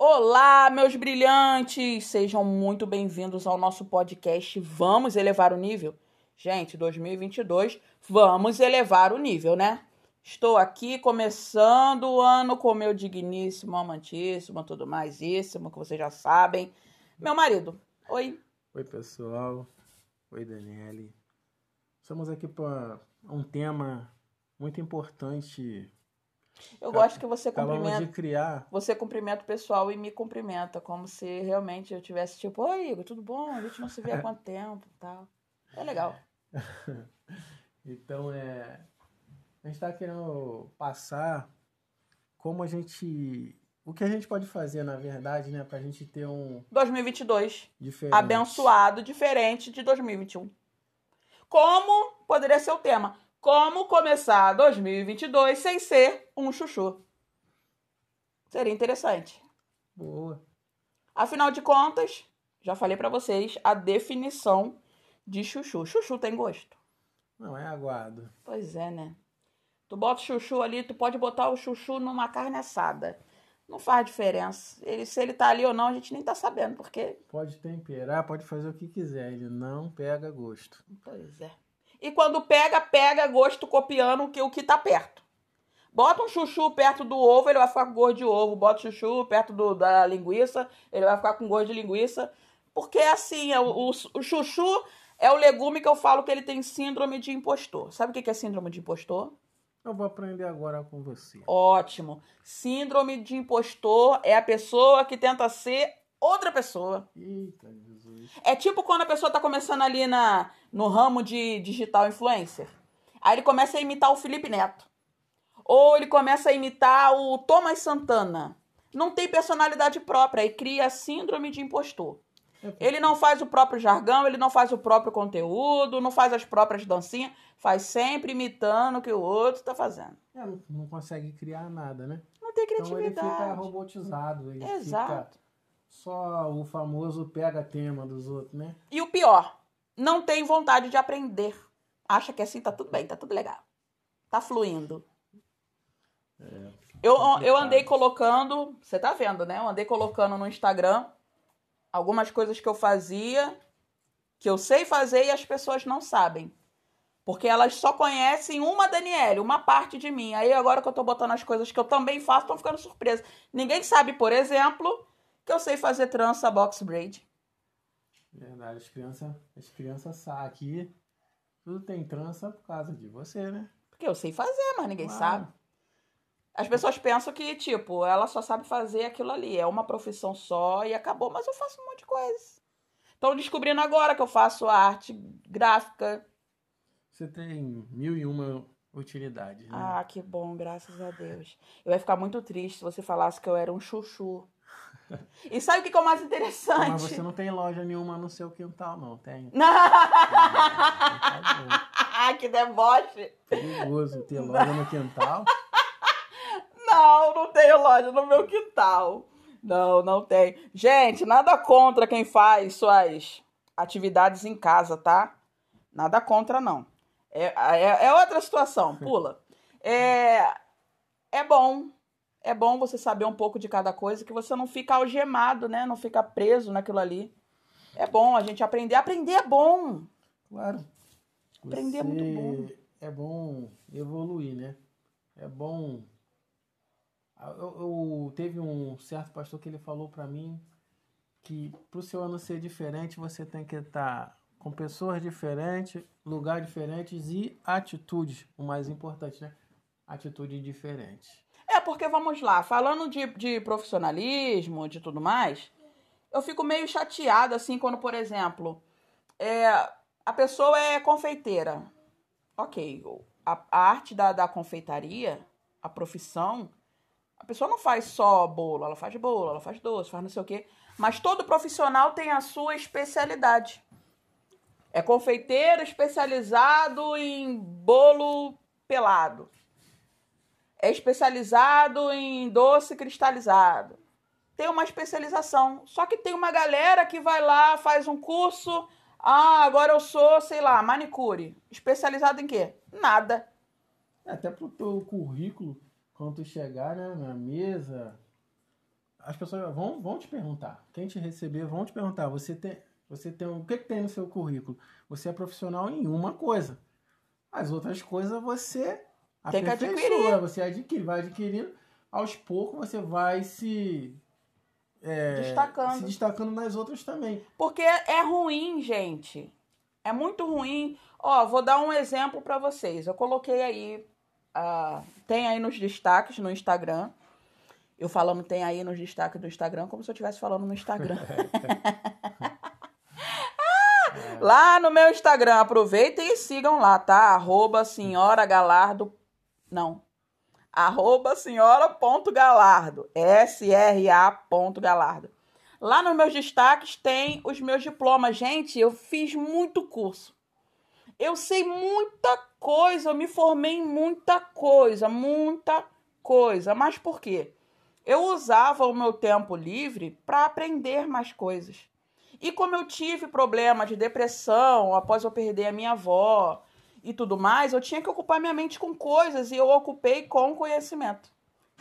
Olá, meus brilhantes! Sejam muito bem-vindos ao nosso podcast Vamos Elevar o Nível. Gente, 2022, vamos elevar o nível, né? Estou aqui começando o ano com meu digníssimo, amantíssimo, tudo mais isso, que vocês já sabem. Meu marido, oi. Oi, pessoal. Oi, Daniele. Estamos aqui para um tema muito importante eu gosto que você cumprimenta. de criar. Você cumprimenta o pessoal e me cumprimenta, como se realmente eu tivesse tipo, oi Igor, tudo bom? A gente não se vê há quanto tempo tal. É legal. então é. A gente está querendo passar como a gente. O que a gente pode fazer, na verdade, né? Pra gente ter um. 2022. Diferente. Abençoado, diferente de 2021. Como poderia ser o tema? Como começar 2022 sem ser um chuchu? Seria interessante. Boa. Afinal de contas, já falei para vocês a definição de chuchu. Chuchu tem gosto? Não, é aguado. Pois é, né? Tu bota o chuchu ali, tu pode botar o chuchu numa carne assada. Não faz diferença. Ele, se ele tá ali ou não, a gente nem tá sabendo, porque. Pode temperar, pode fazer o que quiser. Ele não pega gosto. Pois é. E quando pega, pega gosto copiando o que, o que tá perto. Bota um chuchu perto do ovo, ele vai ficar com gosto de ovo. Bota o chuchu perto do, da linguiça, ele vai ficar com gosto de linguiça. Porque assim, é, o, o, o chuchu é o legume que eu falo que ele tem síndrome de impostor. Sabe o que é síndrome de impostor? Eu vou aprender agora com você. Ótimo. Síndrome de impostor é a pessoa que tenta ser outra pessoa. Eita, Jesus. É tipo quando a pessoa tá começando ali na, no ramo de digital influencer. Aí ele começa a imitar o Felipe Neto. Ou ele começa a imitar o Thomas Santana. Não tem personalidade própria e cria síndrome de impostor. É ele não faz o próprio jargão, ele não faz o próprio conteúdo, não faz as próprias dancinhas, faz sempre imitando o que o outro tá fazendo. É, não, não consegue criar nada, né? Não tem criatividade. Então ele fica robotizado. Ele Exato. Fica só o famoso pega tema dos outros, né? E o pior, não tem vontade de aprender. Acha que assim tá tudo bem, tá tudo legal. Tá fluindo. É, eu, eu andei colocando, você tá vendo, né? Eu andei colocando no Instagram algumas coisas que eu fazia, que eu sei fazer e as pessoas não sabem. Porque elas só conhecem uma Daniele, uma parte de mim. Aí agora que eu tô botando as coisas que eu também faço, estão ficando surpresas. Ninguém sabe, por exemplo, que eu sei fazer trança box braid. Verdade, as crianças, as crianças aqui, tudo tem trança por causa de você, né? Porque eu sei fazer, mas ninguém claro. sabe. As pessoas pensam que, tipo, ela só sabe fazer aquilo ali. É uma profissão só e acabou. Mas eu faço um monte de coisa. Estão descobrindo agora que eu faço arte gráfica. Você tem mil e uma utilidades, né? Ah, que bom, graças a Deus. Eu ia ficar muito triste se você falasse que eu era um chuchu. E sabe o que é o mais interessante? Mas você não tem loja nenhuma no seu quintal, não, tem? que deboche! Perigoso ter loja no quintal. Não, não tenho loja no meu quintal. Não, não tem. Gente, nada contra quem faz suas atividades em casa, tá? Nada contra, não. É, é, é outra situação, pula. É, é bom é bom você saber um pouco de cada coisa, que você não fica algemado, né? Não fica preso naquilo ali. É bom a gente aprender. Aprender é bom. Claro. Aprender você... é muito bom. É bom evoluir, né? É bom. Eu, eu teve um certo pastor que ele falou para mim que para o seu ano ser diferente, você tem que estar com pessoas diferentes, lugares diferentes e atitudes, o mais importante, né? Atitude diferente. É, porque vamos lá, falando de, de profissionalismo, de tudo mais, eu fico meio chateada, assim, quando, por exemplo, é, a pessoa é confeiteira. Ok, a, a arte da, da confeitaria, a profissão, a pessoa não faz só bolo, ela faz bolo, ela faz doce, faz não sei o quê. Mas todo profissional tem a sua especialidade. É confeiteiro especializado em bolo pelado é especializado em doce cristalizado. Tem uma especialização. Só que tem uma galera que vai lá, faz um curso. Ah, agora eu sou, sei lá, manicure. Especializado em quê? Nada. É, até pro teu currículo, quando tu chegar né, na mesa, as pessoas vão, vão te perguntar. Quem te receber vão te perguntar. Você tem, você tem o que, que tem no seu currículo? Você é profissional em uma coisa. As outras coisas você tem que adquirir. Você adquire, vai adquirindo. Aos poucos você vai se é, destacando. se destacando nas outras também. Porque é ruim, gente. É muito ruim. Ó, vou dar um exemplo para vocês. Eu coloquei aí, uh, tem aí nos destaques no Instagram. Eu falando tem aí nos destaques do Instagram, como se eu estivesse falando no Instagram. ah, lá no meu Instagram, aproveitem e sigam lá, tá? Arroba senhora Galardo. Não. Arroba senhora.galardo. S-R-A Galardo. Lá nos meus destaques tem os meus diplomas. Gente, eu fiz muito curso. Eu sei muita coisa, eu me formei em muita coisa, muita coisa. Mas por quê? Eu usava o meu tempo livre para aprender mais coisas. E como eu tive problema de depressão após eu perder a minha avó e tudo mais, eu tinha que ocupar minha mente com coisas e eu ocupei com conhecimento.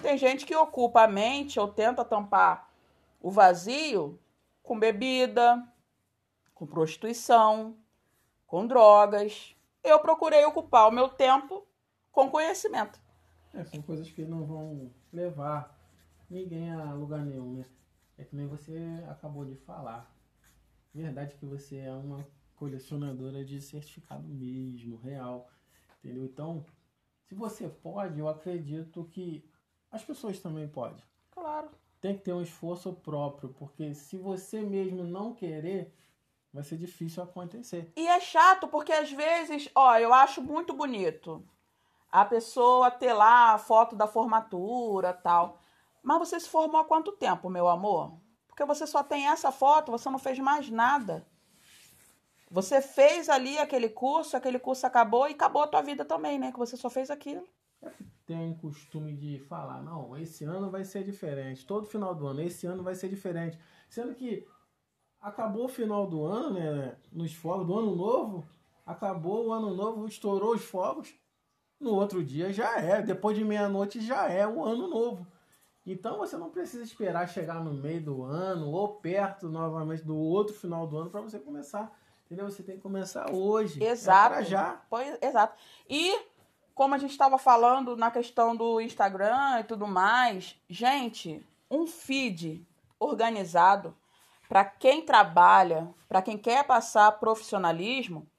Tem gente que ocupa a mente ou tenta tampar o vazio com bebida, com prostituição, com drogas. Eu procurei ocupar o meu tempo com conhecimento. É, são coisas que não vão levar ninguém a lugar nenhum, né? É que nem você acabou de falar. Verdade que você é uma colecionadora de certificado mesmo, real. Entendeu? Então, se você pode, eu acredito que as pessoas também podem. Claro. Tem que ter um esforço próprio, porque se você mesmo não querer, vai ser difícil acontecer. E é chato, porque às vezes, ó, eu acho muito bonito a pessoa ter lá a foto da formatura tal. Mas você se formou há quanto tempo, meu amor? Porque você só tem essa foto, você não fez mais nada. Você fez ali aquele curso, aquele curso acabou e acabou a tua vida também, né? Que você só fez aquilo. Tem costume de falar, não, esse ano vai ser diferente. Todo final do ano, esse ano vai ser diferente. Sendo que acabou o final do ano, né? Nos fogos do ano novo, acabou o ano novo, estourou os fogos. No outro dia já é, depois de meia-noite já é o ano novo. Então você não precisa esperar chegar no meio do ano ou perto novamente do outro final do ano para você começar. Entendeu? Você tem que começar hoje. É exato. É já. Pois, exato. E como a gente estava falando na questão do Instagram e tudo mais, gente, um feed organizado para quem trabalha, para quem quer passar profissionalismo,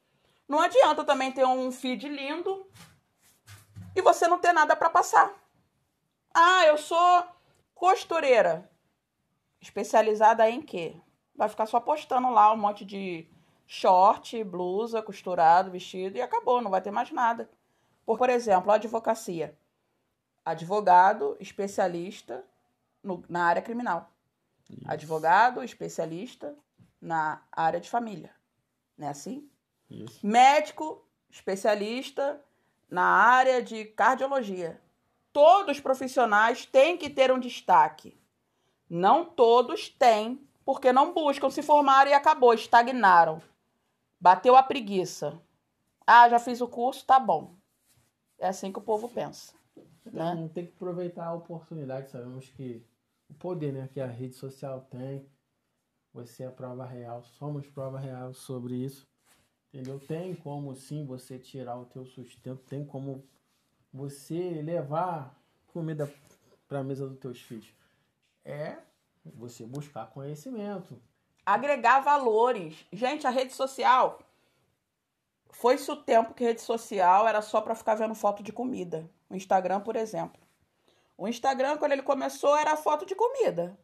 não adianta também ter um feed lindo e você não ter nada para passar. Ah, eu sou Costureira. Especializada em quê? Vai ficar só postando lá um monte de short, blusa, costurado, vestido e acabou, não vai ter mais nada. Por, por exemplo, a advocacia. Advogado especialista no, na área criminal. Isso. Advogado especialista na área de família. Não é assim? Isso. Médico especialista na área de cardiologia todos os profissionais têm que ter um destaque. Não todos têm, porque não buscam se formar e acabou, estagnaram. Bateu a preguiça. Ah, já fiz o curso, tá bom. É assim que o povo pensa. Né? Então, tem que aproveitar a oportunidade. Sabemos que o poder né, que a rede social tem, você é prova real, somos prova real sobre isso. Entendeu? Tem como sim você tirar o teu sustento, tem como você levar comida para a mesa dos teus filhos? É você buscar conhecimento. Agregar valores. Gente, a rede social. Foi-se o tempo que rede social era só para ficar vendo foto de comida. O Instagram, por exemplo. O Instagram, quando ele começou, era foto de comida.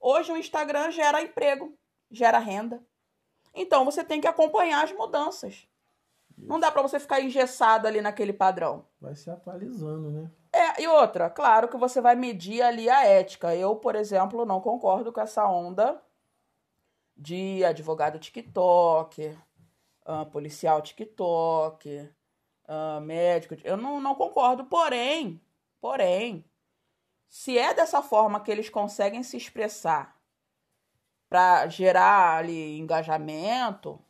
Hoje o Instagram gera emprego, gera renda. Então você tem que acompanhar as mudanças. Isso. Não dá para você ficar engessado ali naquele padrão. Vai se atualizando, né? É, e outra, claro que você vai medir ali a ética. Eu, por exemplo, não concordo com essa onda de advogado TikTok, uh, policial TikTok, uh, médico. Eu não, não concordo. Porém, porém, se é dessa forma que eles conseguem se expressar para gerar ali engajamento,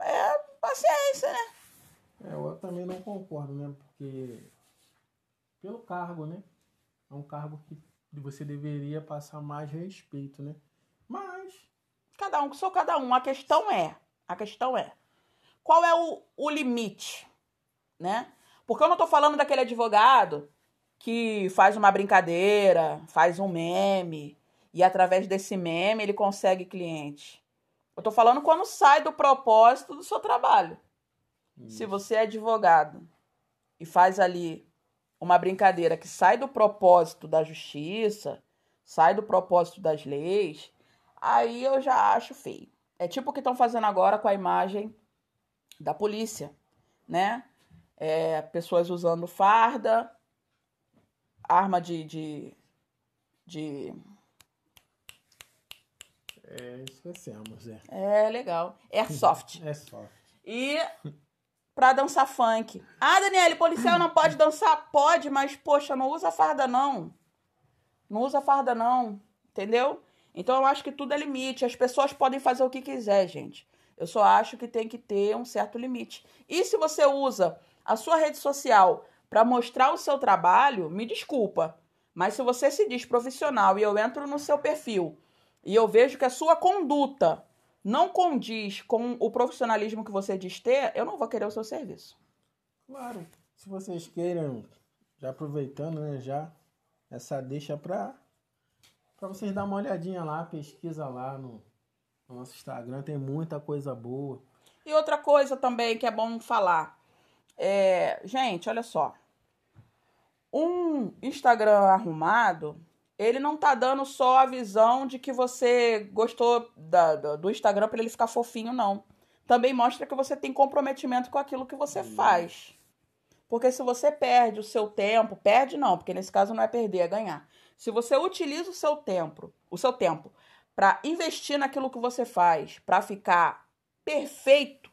é paciência, né? É, eu também não concordo, né? Porque pelo cargo, né? É um cargo que você deveria passar mais respeito, né? Mas. Cada um, sou cada um. A questão é, a questão é, qual é o, o limite, né? Porque eu não tô falando daquele advogado que faz uma brincadeira, faz um meme, e através desse meme ele consegue cliente. Eu tô falando quando sai do propósito do seu trabalho. Isso. Se você é advogado e faz ali uma brincadeira que sai do propósito da justiça, sai do propósito das leis, aí eu já acho feio. É tipo o que estão fazendo agora com a imagem da polícia, né? É, pessoas usando farda, arma de, de, de... É, esquecemos, é. É, legal. Airsoft. Airsoft. E pra dançar funk. Ah, Daniele, policial não pode dançar? Pode, mas, poxa, não usa farda não. Não usa farda não, entendeu? Então eu acho que tudo é limite. As pessoas podem fazer o que quiser, gente. Eu só acho que tem que ter um certo limite. E se você usa a sua rede social para mostrar o seu trabalho, me desculpa. Mas se você se diz profissional e eu entro no seu perfil e eu vejo que a sua conduta não condiz com o profissionalismo que você diz ter, eu não vou querer o seu serviço. Claro. Se vocês queiram, já aproveitando, né, já essa deixa para para vocês dar uma olhadinha lá, pesquisa lá no, no nosso Instagram, tem muita coisa boa. E outra coisa também que é bom falar. É, gente, olha só. Um Instagram arrumado ele não tá dando só a visão de que você gostou da, do Instagram para ele ficar fofinho, não. Também mostra que você tem comprometimento com aquilo que você hum. faz. Porque se você perde o seu tempo, perde não, porque nesse caso não é perder, é ganhar. Se você utiliza o seu tempo, o seu tempo para investir naquilo que você faz, para ficar perfeito,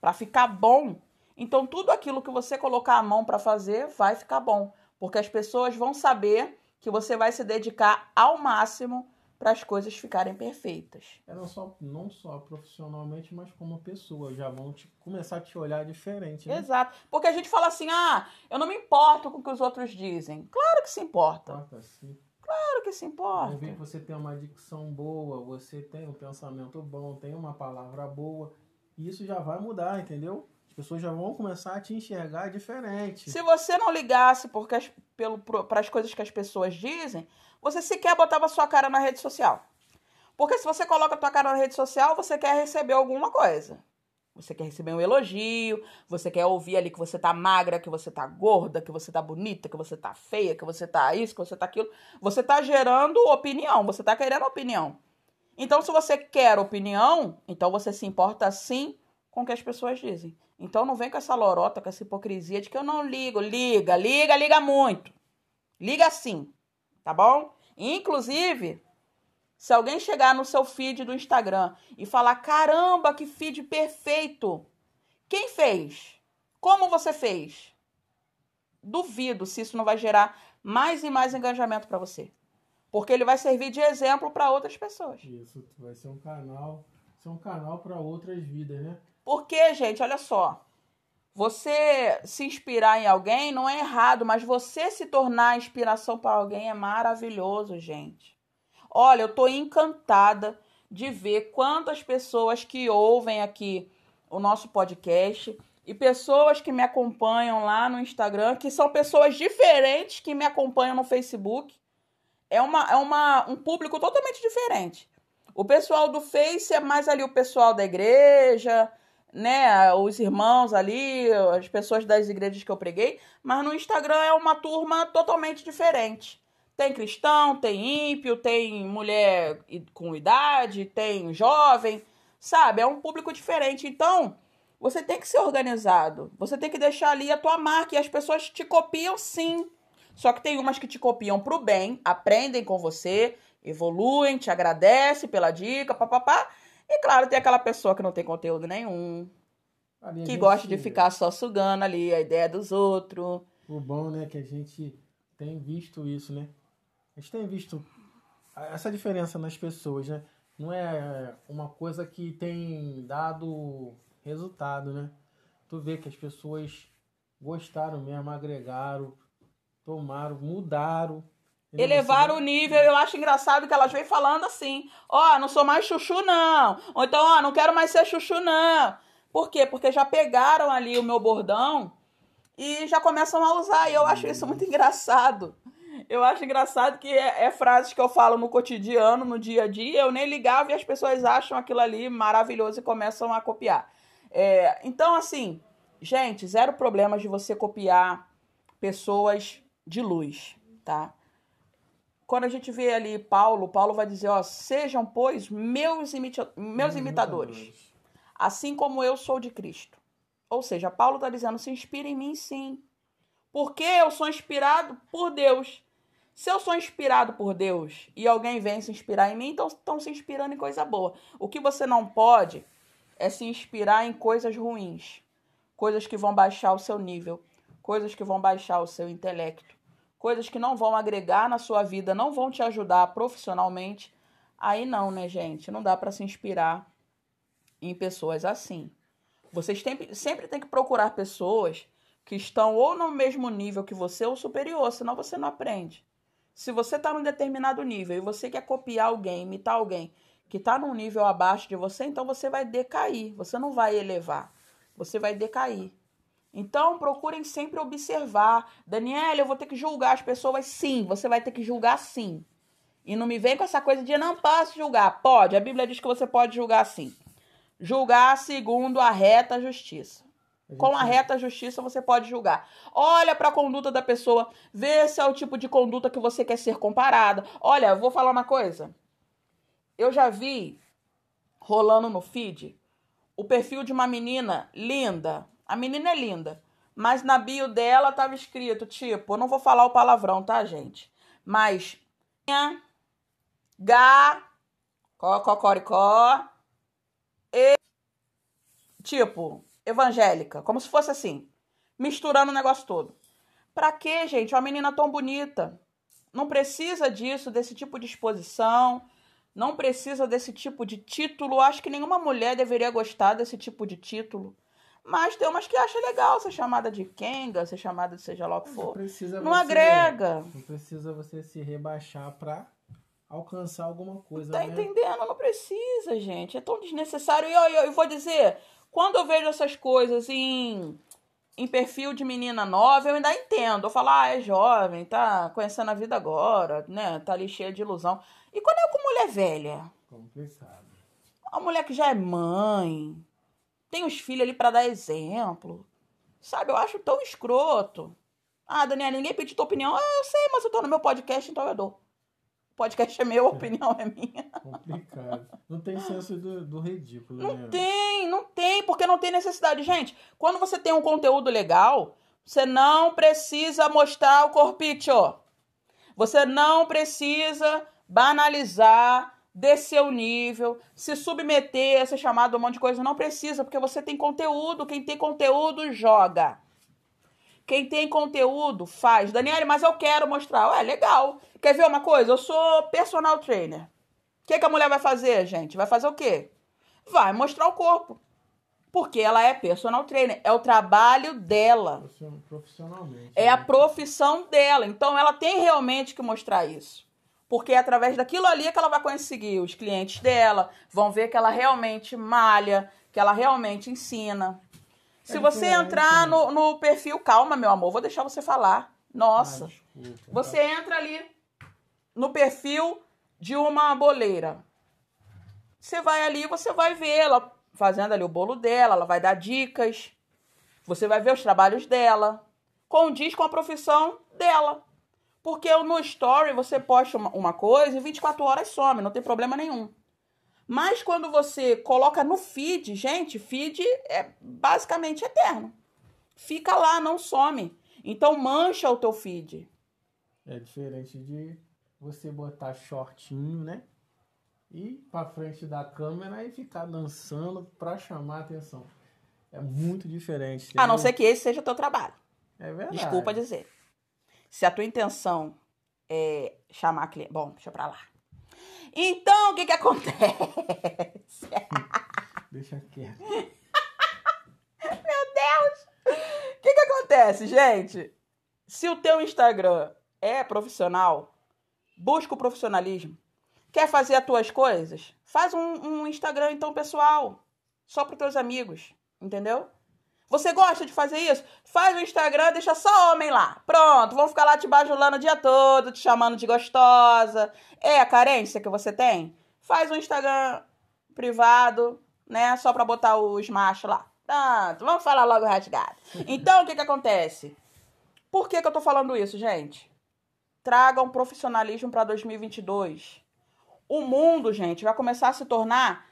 para ficar bom, então tudo aquilo que você colocar a mão para fazer vai ficar bom, porque as pessoas vão saber que você vai se dedicar ao máximo para as coisas ficarem perfeitas. É não só, não só profissionalmente, mas como pessoa. Já vão te, começar a te olhar diferente. Né? Exato. Porque a gente fala assim: ah, eu não me importo com o que os outros dizem. Claro que se importa. Importa sim. Claro que se importa. Vão ver que você tem uma dicção boa, você tem um pensamento bom, tem uma palavra boa. E isso já vai mudar, entendeu? As pessoas já vão começar a te enxergar diferente. Se você não ligasse porque as, pelo, para as coisas que as pessoas dizem, você sequer botava sua cara na rede social. Porque se você coloca a tua cara na rede social, você quer receber alguma coisa. Você quer receber um elogio, você quer ouvir ali que você tá magra, que você tá gorda, que você tá bonita, que você tá feia, que você tá isso, que você tá aquilo. Você tá gerando opinião, você tá querendo opinião. Então, se você quer opinião, então você se importa sim com o que as pessoas dizem. Então não vem com essa lorota, com essa hipocrisia de que eu não ligo. Liga, liga, liga muito. Liga sim, tá bom? Inclusive, se alguém chegar no seu feed do Instagram e falar: caramba, que feed perfeito! Quem fez? Como você fez? Duvido se isso não vai gerar mais e mais engajamento para você. Porque ele vai servir de exemplo para outras pessoas. Isso vai ser um canal, ser um canal para outras vidas, né? Porque, gente, olha só. Você se inspirar em alguém não é errado, mas você se tornar inspiração para alguém é maravilhoso, gente. Olha, eu tô encantada de ver quantas pessoas que ouvem aqui o nosso podcast e pessoas que me acompanham lá no Instagram, que são pessoas diferentes que me acompanham no Facebook. É, uma, é uma, um público totalmente diferente. O pessoal do Face é mais ali o pessoal da igreja, né, os irmãos ali, as pessoas das igrejas que eu preguei, mas no Instagram é uma turma totalmente diferente. Tem cristão, tem ímpio, tem mulher com idade, tem jovem, sabe? É um público diferente. Então, você tem que ser organizado. Você tem que deixar ali a tua marca e as pessoas te copiam sim. Só que tem umas que te copiam pro bem, aprendem com você, evoluem, te agradecem pela dica, papapá. E claro, tem aquela pessoa que não tem conteúdo nenhum. Que gosta de ficar só sugando ali a ideia dos outros. O bom, né, que a gente tem visto isso, né? A gente tem visto essa diferença nas pessoas, né? Não é uma coisa que tem dado resultado, né? Tu vê que as pessoas gostaram mesmo, agregaram, tomaram, mudaram. Elevar o nível, eu acho engraçado que elas vêm falando assim: ó, oh, não sou mais chuchu, não. Ou então, ó, oh, não quero mais ser chuchu, não. Por quê? Porque já pegaram ali o meu bordão e já começam a usar. E eu acho isso muito engraçado. Eu acho engraçado que é, é frases que eu falo no cotidiano, no dia a dia, eu nem ligava e as pessoas acham aquilo ali maravilhoso e começam a copiar. É, então, assim, gente, zero problemas de você copiar pessoas de luz, tá? Quando a gente vê ali Paulo, Paulo vai dizer, ó, sejam, pois, meus, imita meus imitadores, assim como eu sou de Cristo. Ou seja, Paulo está dizendo, se inspira em mim sim. Porque eu sou inspirado por Deus. Se eu sou inspirado por Deus e alguém vem se inspirar em mim, então estão se inspirando em coisa boa. O que você não pode é se inspirar em coisas ruins, coisas que vão baixar o seu nível, coisas que vão baixar o seu intelecto, coisas que não vão agregar na sua vida, não vão te ajudar profissionalmente. Aí não, né, gente? Não dá para se inspirar em pessoas assim. Vocês tem, sempre têm que procurar pessoas que estão ou no mesmo nível que você ou superior, senão você não aprende. Se você está num determinado nível e você quer copiar alguém, imitar alguém que está num nível abaixo de você, então você vai decair, você não vai elevar, você vai decair. Então, procurem sempre observar. Daniela, eu vou ter que julgar as pessoas? Sim, você vai ter que julgar sim. E não me vem com essa coisa de não posso julgar. Pode, a Bíblia diz que você pode julgar sim. Julgar segundo a reta justiça. A com a reta justiça você pode julgar. Olha para a conduta da pessoa, vê se é o tipo de conduta que você quer ser comparada. Olha, vou falar uma coisa. Eu já vi rolando no feed o perfil de uma menina linda, a menina é linda. Mas na bio dela tava escrito, tipo, eu não vou falar o palavrão, tá, gente? Mas Gá, cocoricó, e tipo, evangélica, como se fosse assim, misturando o negócio todo. Pra quê, gente? Uma menina tão bonita. Não precisa disso, desse tipo de exposição. Não precisa desse tipo de título. Acho que nenhuma mulher deveria gostar desse tipo de título. Mas tem umas que acham legal ser chamada de Kenga, ser chamada de seja lá o que for. Não, precisa não você, agrega. Não precisa você se rebaixar pra alcançar alguma coisa. Tá né? entendendo? Não precisa, gente. É tão desnecessário. E eu, eu, eu, vou dizer, quando eu vejo essas coisas em, em perfil de menina nova, eu ainda entendo. Eu falo, ah, é jovem, tá conhecendo a vida agora, né? Tá ali cheia de ilusão. E quando é com mulher velha? Complicado. Uma mulher que já é mãe, tem os filhos ali para dar exemplo. Sabe, eu acho tão escroto. Ah, Daniela, ninguém pediu tua opinião. Ah, eu sei, mas eu tô no meu podcast, então eu dou. O podcast é meu, a opinião é minha. Complicado. Não tem senso do, do ridículo, Não né? tem, não tem, porque não tem necessidade. Gente, quando você tem um conteúdo legal, você não precisa mostrar o corpício. Você não precisa banalizar descer o nível, se submeter a ser chamado a um monte de coisa. Não precisa, porque você tem conteúdo. Quem tem conteúdo, joga. Quem tem conteúdo, faz. Daniele, mas eu quero mostrar. Ué, legal. Quer ver uma coisa? Eu sou personal trainer. O que, que a mulher vai fazer, gente? Vai fazer o quê? Vai mostrar o corpo. Porque ela é personal trainer. É o trabalho dela. É a né? profissão dela. Então ela tem realmente que mostrar isso. Porque é através daquilo ali que ela vai conseguir os clientes dela, vão ver que ela realmente malha, que ela realmente ensina. Se é você entrar no, no perfil, calma, meu amor, vou deixar você falar. Nossa. Ah, você entra ali no perfil de uma boleira. Você vai ali, você vai ver ela fazendo ali o bolo dela, ela vai dar dicas. Você vai ver os trabalhos dela. Condiz com a profissão dela. Porque no story você posta uma coisa e 24 horas some, não tem problema nenhum. Mas quando você coloca no feed, gente, feed é basicamente eterno. Fica lá, não some. Então mancha o teu feed. É diferente de você botar shortinho, né? E para frente da câmera e ficar dançando para chamar a atenção. É muito diferente. Entendeu? A não ser que esse seja o teu trabalho. É verdade. Desculpa dizer. Se a tua intenção é chamar cliente. Bom, deixa pra lá. Então, o que que acontece? Deixa quieto. Meu Deus! O que que acontece, gente? Se o teu Instagram é profissional, Busca o profissionalismo. Quer fazer as tuas coisas? Faz um, um Instagram, então, pessoal. Só para os teus amigos. Entendeu? Você gosta de fazer isso? Faz o Instagram, deixa só homem lá. Pronto, vão ficar lá te bajulando o dia todo, te chamando de gostosa. É a carência que você tem? Faz um Instagram privado, né? Só pra botar os machos lá. Pronto, vamos falar logo rasgado. Então, o que que acontece? Por que que eu tô falando isso, gente? Tragam profissionalismo para 2022. O mundo, gente, vai começar a se tornar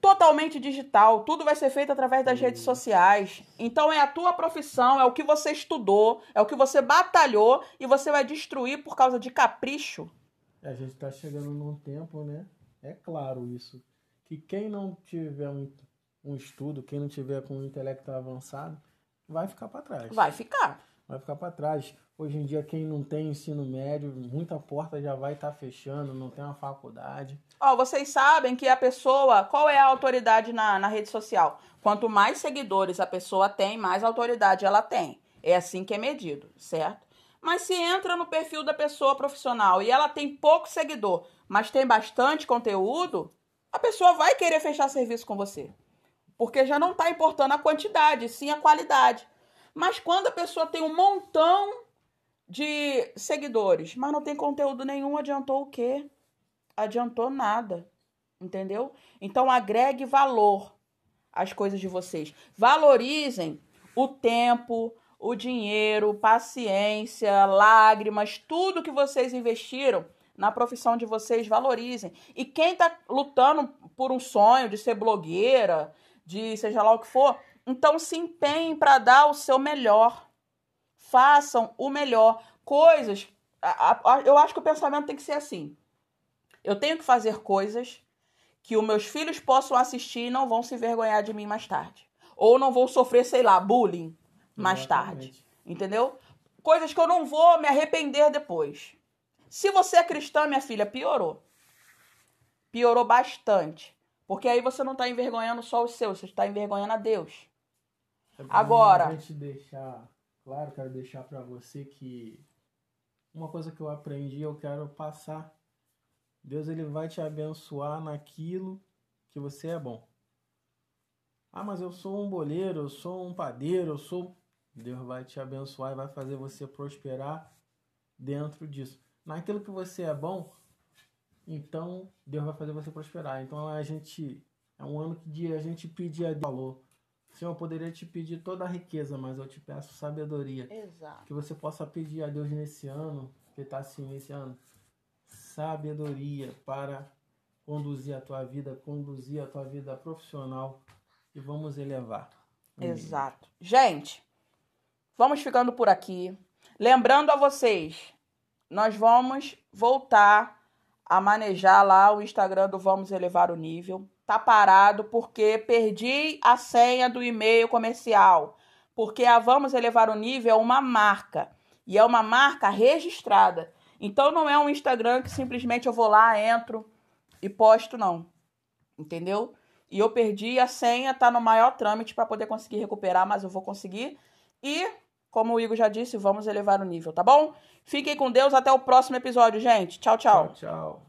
totalmente digital. Tudo vai ser feito através das redes sociais. Então é a tua profissão, é o que você estudou, é o que você batalhou e você vai destruir por causa de capricho. A gente está chegando num tempo, né? É claro isso. Que quem não tiver um, um estudo, quem não tiver com um intelecto avançado, vai ficar para trás. Vai ficar. Vai ficar para trás. Hoje em dia, quem não tem ensino médio, muita porta já vai estar tá fechando, não tem uma faculdade. Ó, oh, vocês sabem que a pessoa, qual é a autoridade na, na rede social? Quanto mais seguidores a pessoa tem, mais autoridade ela tem. É assim que é medido, certo? Mas se entra no perfil da pessoa profissional e ela tem pouco seguidor, mas tem bastante conteúdo, a pessoa vai querer fechar serviço com você. Porque já não está importando a quantidade, sim a qualidade. Mas quando a pessoa tem um montão de seguidores, mas não tem conteúdo nenhum, adiantou o quê? Adiantou nada. Entendeu? Então agregue valor às coisas de vocês. Valorizem o tempo, o dinheiro, paciência, lágrimas, tudo que vocês investiram na profissão de vocês, valorizem. E quem está lutando por um sonho de ser blogueira, de seja lá o que for, então se empenhem para dar o seu melhor façam o melhor. Coisas. Eu acho que o pensamento tem que ser assim. Eu tenho que fazer coisas que os meus filhos possam assistir e não vão se envergonhar de mim mais tarde. Ou não vou sofrer, sei lá, bullying mais Exatamente. tarde. Entendeu? Coisas que eu não vou me arrepender depois. Se você é cristã, minha filha, piorou. Piorou bastante. Porque aí você não está envergonhando só os seus, você está envergonhando a Deus. É Agora. Gente deixar Claro, quero deixar para você que uma coisa que eu aprendi, eu quero passar. Deus ele vai te abençoar naquilo que você é bom. Ah, mas eu sou um boleiro, eu sou um padeiro, eu sou. Deus vai te abençoar e vai fazer você prosperar dentro disso. Naquilo que você é bom, então Deus vai fazer você prosperar. Então a gente é um ano de a gente pedir a Deus valor. Senhor, eu poderia te pedir toda a riqueza, mas eu te peço sabedoria. Exato. Que você possa pedir a Deus nesse ano, que está se iniciando, sabedoria para conduzir a tua vida, conduzir a tua vida profissional e vamos elevar. Amém. Exato. Gente, vamos ficando por aqui. Lembrando a vocês, nós vamos voltar a manejar lá o Instagram do Vamos Elevar o Nível tá parado porque perdi a senha do e-mail comercial. Porque a Vamos Elevar o Nível é uma marca e é uma marca registrada. Então não é um Instagram que simplesmente eu vou lá, entro e posto, não. Entendeu? E eu perdi a senha, tá no maior trâmite para poder conseguir recuperar, mas eu vou conseguir. E, como o Igor já disse, vamos elevar o nível, tá bom? Fiquem com Deus, até o próximo episódio, gente. Tchau, tchau. Tchau, tchau.